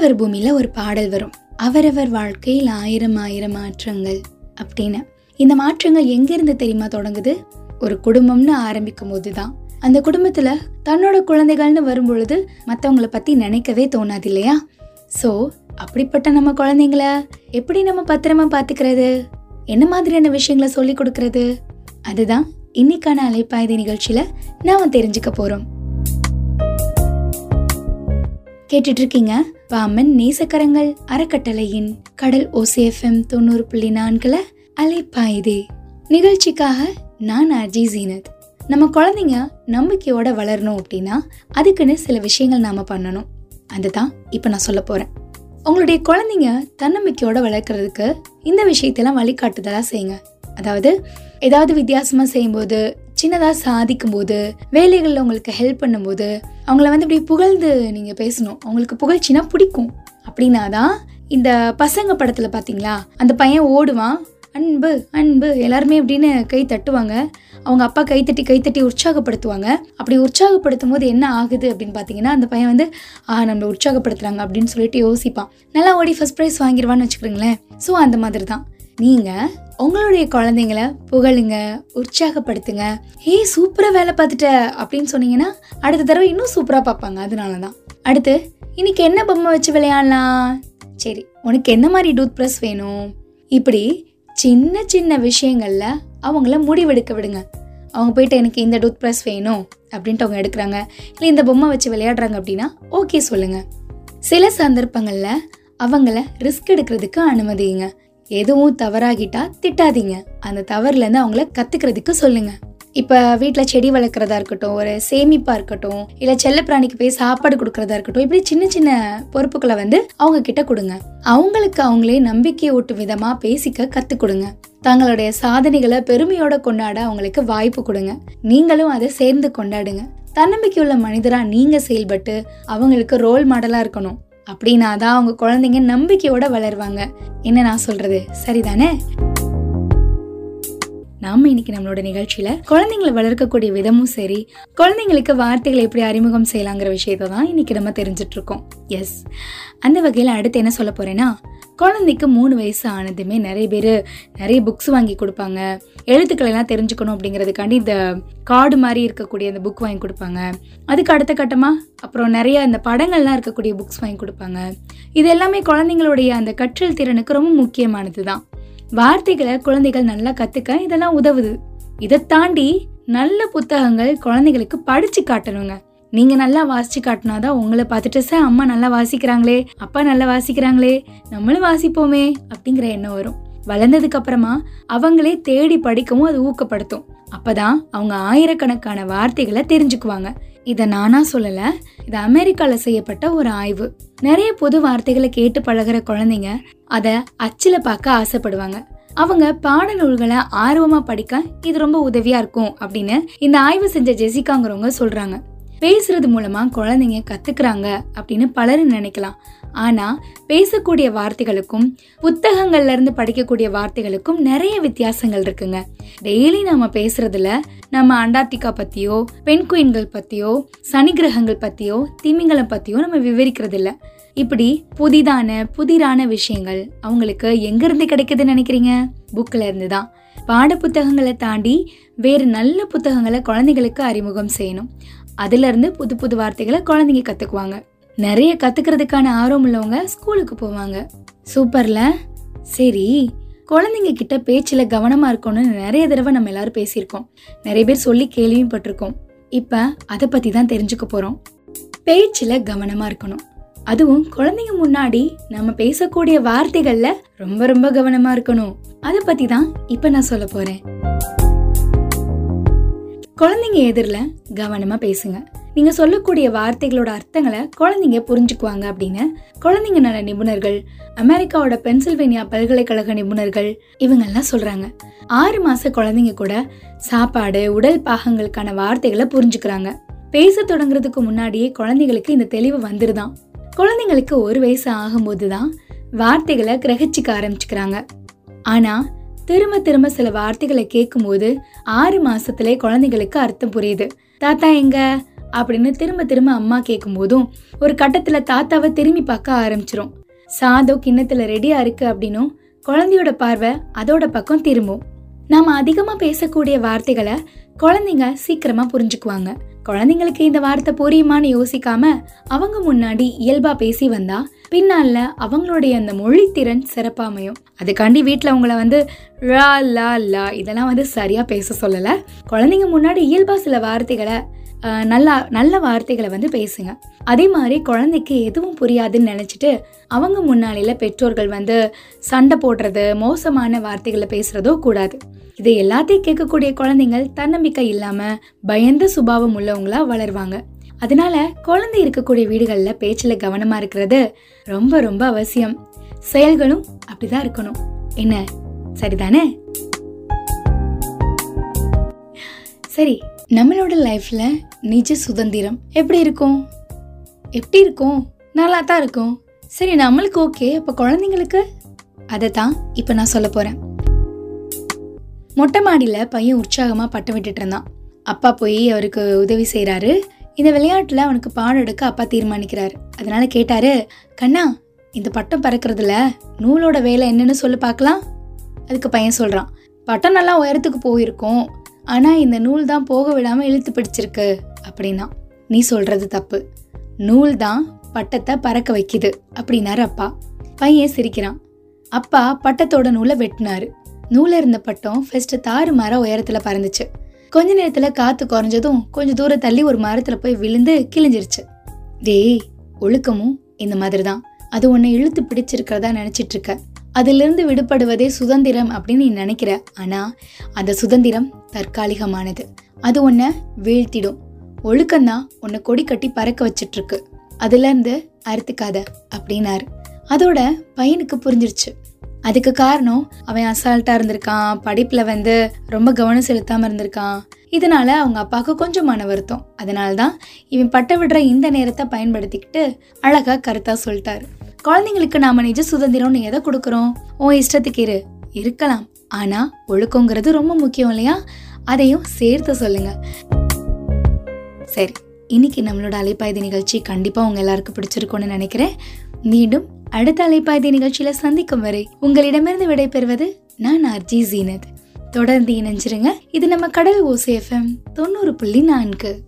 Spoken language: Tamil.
ஆண்டவர் பூமியில ஒரு பாடல் வரும். அவரவர் வாழ்க்கையில் ஆயிரம் ஆயிரம் மாற்றங்கள் அப்படின்னு. இந்த மாற்றங்கள் எங்கிருந்து தெரியுமா தொடங்குது? ஒரு குடும்பம்னு ஆரம்பிக்கும் போது தான் அந்த குடும்பத்துல தன்னோட குழந்தைகள்னு வரும்பொழுது மற்றவங்களை பத்தி நினைக்கவே தோணாது இல்லையா ஸோ அப்படிப்பட்ட நம்ம குழந்தைங்கள எப்படி நம்ம பத்திரமா பார்த்துக்கிறது என்ன மாதிரியான விஷயங்களை சொல்லி கொடுக்கறது? அதுதான் இன்னைக்கான அலைப்பாய்தி நிகழ்ச்சியில நாம தெரிஞ்சுக்க போறோம். கேட்டுட்டு இருக்கீங்க பாமன் நேசக்கரங்கள் அறக்கட்டளையின் கடல் ஓசிஎஃப்எம் தொண்ணூறு புள்ளி நான்குல அலைப்பாயுதே. நிகழ்ச்சிக்காக நான் அர்ஜி ஜீனத். நம்ம குழந்தைங்க நம்பிக்கையோட வளரணும் அப்படின்னா அதுக்குன்னு சில விஷயங்கள் நாம பண்ணணும். அதுதான் இப்போ நான் சொல்ல போறேன். உங்களுடைய குழந்தைங்க தன்னம்பிக்கையோட வளர்க்கறதுக்கு இந்த விஷயத்தெல்லாம் வழிகாட்டுதலா செய்யுங்க. அதாவது ஏதாவது வித்தியாசமா செய்யும்போது சின்னதாக சாதிக்கும் போது வேலைகளில் உங்களுக்கு ஹெல்ப் பண்ணும்போது அவங்கள வந்து இப்படி புகழ்ந்து நீங்கள் பேசணும். அவங்களுக்கு புகழ்ச்சினா பிடிக்கும். அப்படின்னா தான் இந்த பசங்க படத்தில் பார்த்தீங்களா அந்த பையன் ஓடுவான். அன்பு அன்பு. எல்லாருமே அப்படின்னு கை தட்டுவாங்க. அவங்க அப்பா கைத்தட்டி கைத்தட்டி உற்சாகப்படுத்துவாங்க. அப்படி உற்சாகப்படுத்தும் போது என்ன ஆகுது அப்படின்னு பார்த்தீங்கன்னா அந்த பையன் வந்து ஆ நம்மளை உற்சாகப்படுத்துகிறாங்க அப்படின்னு சொல்லிட்டு யோசிப்பான். நல்லா ஓடி ஃபஸ்ட் ப்ரைஸ் வாங்கிடுவான்னு வச்சுக்கிறீங்களேன் ஸோ அந்த மாதிரி தான் நீங்கள் உங்களுடைய குழந்தைங்கள புகழுங்க உற்சாகப்படுத்துங்க. ஹே சூப்பராக வேலை பார்த்துட்ட அப்படின்னு சொன்னீங்கன்னா அடுத்த தடவை இன்னும் சூப்பராக பார்ப்பாங்க. அதனால தான் அடுத்து இன்னைக்கு என்ன பொம்மை வச்சு விளையாடலாம்? சரி உனக்கு என்ன மாதிரி டூத் ப்ரஷ் வேணும்? இப்படி சின்ன சின்ன விஷயங்களில் அவங்கள முடிவெடுக்க விடுங்க. அவங்க போயிட்டு எனக்கு இந்த டூத் ப்ரஷ் வேணும் அப்படின்ட்டு அவங்க எடுக்கிறாங்க. இல்லை இந்த பொம்மை வச்சு விளையாடுறாங்க அப்படின்னா ஓகே சொல்லுங்கள் சில சந்தர்ப்பங்களில் அவங்கள ரிஸ்க் எடுக்கிறதுக்கு அனுமதிங்க. எதுவும் தவறாகிட்டா திட்டாதீங்க. அந்த தவறுலேருந்து அவங்கள கத்துக்கிறதுக்கு சொல்லுங்க. இப்போ வீட்டில் செடி வளர்க்குறதா இருக்கட்டும் ஒரு சேமிப்பாக இருக்கட்டும் இல்லை செல்லப்பிராணிக்கு போய் சாப்பாடு கொடுக்கறதா இருக்கட்டும் இப்படி சின்ன சின்ன பொறுப்புகளை வந்து அவங்க கிட்ட கொடுங்க. அவங்களுக்கு அவங்களே நம்பிக்கை ஊட்டும் விதமாக பேசிக்க கற்றுக் கொடுங்க. தங்களுடைய சாதனைகளை பெருமையோட கொண்டாட அவங்களுக்கு வாய்ப்பு கொடுங்க. நீங்களும் அதை சேர்ந்து கொண்டாடுங்க. தன்னம்பிக்கையுள்ள மனிதராக நீங்கள் செயல்பட்டு அவங்களுக்கு ரோல் மாடலாக இருக்கணும். அப்படின்னா தான் அவங்க குழந்தைங்க நம்பிக்கையோட வளருவாங்க. என்ன நான் சொல்றது? சரிதானே? நாம இன்னைக்கு நம்மளோட நிகழ்ச்சியில குழந்தைங்களை வளர்க்கக்கூடிய விதமும் சரி குழந்தைங்களுக்கு வார்த்தைகளை எப்படி அறிமுகம் செய்யலாங்கிற விஷயத்த தான் இன்னைக்கு நம்ம தெரிஞ்சிட்டு இருக்கோம். எஸ் அந்த வகையில் அடுத்து என்ன சொல்ல போறேன்னா குழந்தைக்கு மூணு வயசு ஆனதுமே நிறைய பேர் நிறைய புக்ஸ் வாங்கி கொடுப்பாங்க. எழுத்துக்களை எல்லாம் தெரிஞ்சுக்கணும் அப்படிங்கிறதுக்காண்டி இந்த கார்டு மாதிரி இருக்கக்கூடிய அந்த புக் வாங்கி கொடுப்பாங்க. அதுக்கு அடுத்த கட்டமாக அப்புறம் நிறைய இந்த படங்கள்லாம் இருக்கக்கூடிய புக்ஸ் வாங்கி கொடுப்பாங்க. இது எல்லாமே குழந்தைங்களுடைய அந்த கற்றல் திறனுக்கு ரொம்ப முக்கியமானது தான் வார்த்தைகளை குழந்தைகள் நல்லா கத்துக்க இதெல்லாம் உதவுது. இதை தாண்டி நல்ல புத்தகங்கள் குழந்தைகளுக்கு படிச்சு காட்டணுங்க. நீங்க நல்லா வாசிச்சு காட்டினாதான் உங்களை பார்த்துட்டு சார் அம்மா நல்லா வாசிக்கிறாங்களே அப்பா நல்லா வாசிக்கிறாங்களே நம்மளும் வாசிப்போமே அப்படிங்கிற எண்ணம் வரும். வளர்ந்ததுக்கு அப்புறமா அவங்களே தேடி படிக்கவும் அது ஊக்கப்படுத்தும். அப்பதான் அவங்க ஆயிரக்கணக்கான வார்த்தைகளை தெரிஞ்சுக்குவாங்க. இதை நானா சொல்லலை. இது அமெரிக்காவில் செய்யப்பட்ட ஒரு ஆய்வு. நிறைய புது வார்த்தைகளை கேட்டு பழகிற குழந்தைங்க அதை அச்சில பார்க்க ஆசைப்படுவாங்க. அவங்க பாடநூல்களை ஆர்வமாக படிக்க இது ரொம்ப உதவியாக இருக்கும் அப்படின்னு இந்த ஆய்வு செஞ்ச ஜெசிகாங்கிறவங்க சொல்கிறாங்க பேசுறது மூலமா குழந்தைங்க கத்துக்கிறாங்க அப்படின்னு பலரும் நினைக்கலாம். ஆனா பேசக்கூடிய வார்த்தைகளுக்கும் புத்தகங்கள்ல இருந்து படிக்கக்கூடிய வார்த்தைகளுக்கும் நிறைய வித்தியாசங்கள் இருக்குங்க. டெய்லி நாம பேசுறதுல நம்ம அண்டார்டிகா பத்தியோ பெண் குயின்கள் பத்தியோ சனி கிரகங்கள் பத்தியோ திமிங்கலம் பத்தியோ நம்ம விவரிக்கிறது இல்ல இப்படி புதிதான புதிரான விஷயங்கள் அவங்களுக்கு எங்க இருந்து கிடைக்குதுன்னு நினைக்கிறீங்க? புக்ல இருந்து தான் பாட புத்தகங்களை தாண்டி வேறு நல்ல புத்தகங்களை குழந்தைங்களுக்கு அறிமுகம் செய்யணும். அதுல இருந்து புது புது வார்த்தைகளை குழந்தைங்க கத்துக்குவாங்க. நிறைய கத்துக்கிறதுக்கான ஆர்வம் உள்ளவங்க ஸ்கூலுக்கு போவாங்க. சூப்பர்ல? சரி குழந்தைங்க கிட்ட பேச்சில் கவனமாக இருக்கணும்னு நிறைய தடவை நம்ம எல்லாரும் பேசியிருக்கோம். நிறைய பேர் சொல்லி கேள்வியும் பட்டிருக்கோம். இப்போ அதை பற்றி தான் தெரிஞ்சுக்க போகிறோம் பேச்சில் கவனமாக இருக்கணும். அதுவும் குழந்தைங்க முன்னாடி நம்ம பேசக்கூடிய வார்த்தைகளில் ரொம்ப ரொம்ப கவனமாக இருக்கணும். அதை பற்றி தான் இப்போ நான் சொல்ல போகிறேன் குழந்தைங்க எதிரில் கவனமாக பேசுங்க. நீங்க சொல்லக்கூடிய வார்த்தைகளோட அர்த்தங்களை குழந்தைங்க புரிஞ்சுக்குவாங்க அப்படின்னு. குழந்தைங்க நல நிபுணர்கள் அமெரிக்காவோட பென்சில்வேனியா பல்கலைக்கழக நிபுணர்கள் இவங்கெல்லாம் சொல்றாங்க. ஆறு மாச குழந்தைங்க கூட சாப்பாடு உடல் பாகங்களுக்கான வார்த்தைகளை புரிஞ்சுக்கிறாங்க. பேச தொடங்குறதுக்கு முன்னாடியே குழந்தைங்களுக்கு இந்த தெளிவு வந்துருதான். குழந்தைங்களுக்கு ஒரு வயசு ஆகும்போது தான் வார்த்தைகளை கிரகிச்சிக்க ஆரம்பிச்சுக்கிறாங்க. ஆனா திரும்ப திரும்ப சில வார்த்தைகளை கேட்கும்போது ஆறு மாசத்திலே குழந்தைங்களுக்கு அர்த்தம் புரியுது. தாத்தா எங்க? அப்படின்னு திரும்ப திரும்ப அம்மா கேட்கும் போதும் ஒரு கட்டத்துல தாத்தாவை திரும்பி பார்க்க ஆரம்பிச்சிரும். சாதம் கிண்ணத்துல ரெடியா இருக்கு அப்படின்னும் குழந்தையோட பார்வை அதோட பக்கம் திரும்பும். நாம அதிகமா பேசக்கூடிய வார்த்தைகளை குழந்தைங்க சீக்கிரமா புரிஞ்சுக்குவாங்க. குழந்தைங்களுக்கு இந்த வார்த்தை புரியுமான்னு யோசிக்காம அவங்க முன்னாடி இயல்பா பேசி வந்தா பின்னால அவங்களுடைய அந்த மொழித்திறன் சிறப்பாமையும் அதுக்காண்டி வீட்டில் அவங்கள வந்து லா லா லா இதெல்லாம் வந்து சரியா பேச சொல்லல. குழந்தைங்க முன்னாடி இயல்பா சில வார்த்தைகளை நல்லா நல்ல வார்த்தைகளை வந்து பேசுங்க. அதே மாதிரி குழந்தைக்கு எதுவும் புரியாதுன்னு நினச்சிட்டு அவங்க முன்னாளில பெற்றோர்கள் வந்து சண்டை போடுறது மோசமான வார்த்தைகளை பேசுகிறதோ கூடாது. இது எல்லாத்தையும் கேட்கக்கூடிய குழந்தைங்கள் தன்னம்பிக்கை இல்லாமல் பயந்த சுபாவம் உள்ளவங்களா வளருவாங்க. அதனால குழந்தை இருக்கக்கூடிய வீடுகளில் பேச்சில் கவனமாக இருக்கிறது ரொம்ப ரொம்ப அவசியம். செயல்களும் அப்படிதான் இருக்கணும். என்ன? சரிதானே? சரி நம்மளோட லைஃப்பில் நிஜ சுதந்திரம் எப்படி இருக்கும்? எப்படி இருக்கும்? நல்லா தான் இருக்கும். சரி நம்மளுக்கு ஓகே. அப்போ குழந்தைங்களுக்கு? அதை தான் இப்போ நான் சொல்ல போகிறேன் மொட்டை மாடியில் பையன் உற்சாகமாக பட்டம் விட்டுட்டு இருந்தான். அப்பா போய் அவருக்கு உதவி செய்கிறாரு இந்த விளையாட்டில் அவனுக்கு பாடம் எடுக்க அப்பா தீர்மானிக்கிறார். அதனால் கேட்டாரு கண்ணா இந்த பட்டம் பறக்கிறதுல நூலோட வேலை என்னன்னு சொல்லி பார்க்கலாம். அதுக்கு பையன் சொல்கிறான் பட்டம் நல்லா உயரத்துக்கு போயிருக்கோம். ஆனால் இந்த நூல் தான் போக விடாமல் இழுத்து பிடிச்சிருக்கு அப்படின்னா நீ சொல்கிறது தப்பு. நூல் தான் பட்டத்தை பறக்க வைக்குது அப்படின்னாரு அப்பா. பையன் சிரிக்கிறான். அப்பா பட்டத்தோட நூலை வெட்டினாரு. நூல இருந்த பட்டம் ஃபர்ஸ்ட் தாறு மரம் உயரத்துல பறந்துச்சு. கொஞ்ச நேரத்துல காத்து குறைஞ்சதும் கொஞ்சம் தூரம் தள்ளி ஒரு மரத்துல போய் விழுந்து கிழிஞ்சிருச்சு. டேய் ஒழுக்கமும் இந்த மாதிரி தான் அது உன்னை இழுத்து பிடிச்சிருக்கிறதா நினைச்சிட்டு இருக்க. அதிலிருந்து விடுபடுவதே சுதந்திரம் அப்படின்னு நீ நினைக்கிற. ஆனால் அந்த சுதந்திரம் தற்காலிகமானது. அது உன்னை வீழ்த்திடும். ஒழுக்கம்தான் உன்னை கொடி கட்டி பறக்க வச்சிட்ருக்கு. அதுலேருந்து அறுத்துக்காத அப்படின்னாரு. அதோட பையனுக்கு புரிஞ்சிருச்சு. அதுக்கு காரணம் அவன் அசால்ட்டாக இருந்திருக்கான் படிப்பில் வந்து ரொம்ப கவனம் செலுத்தாமல் இருந்திருக்கான். இதனால அவங்க அப்பாவுக்கு கொஞ்சம் மன வருத்தம். அதனால்தான் இவன் பட்ட விடுற இந்த நேரத்தை பயன்படுத்திக்கிட்டு அழகாக கருத்தாக சொல்லிட்டாரு. குழந்தைங்களுக்கு நாம நிஜ சுதந்திரம்னு எதை கொடுக்குறோம்? உன் இஷ்டத்துக்கு இரு. இருக்கலாம். ஆனா ஒழுக்கங்கிறது ரொம்ப முக்கியம் இல்லையா? அதையும் சேர்த்து சொல்லுங்க. சரி இன்னைக்கு நம்மளோட அலைப்பாய்தி நிகழ்ச்சி கண்டிப்பா உங்க எல்லாருக்கும் பிடிச்சிருக்கும்னு நினைக்கிறேன். மீண்டும் அடுத்த அலைப்பாய்தி நிகழ்ச்சியில சந்திக்கும் வரை உங்களிடமிருந்து விடைபெறுவது நான் ஆர்ஜி ஜீனத். தொடர்ந்து இணைஞ்சிருங்க. இது நம்ம கடல் ஓசை எஃப்எம் தொண்ணூறு புள்ளி நான்கு.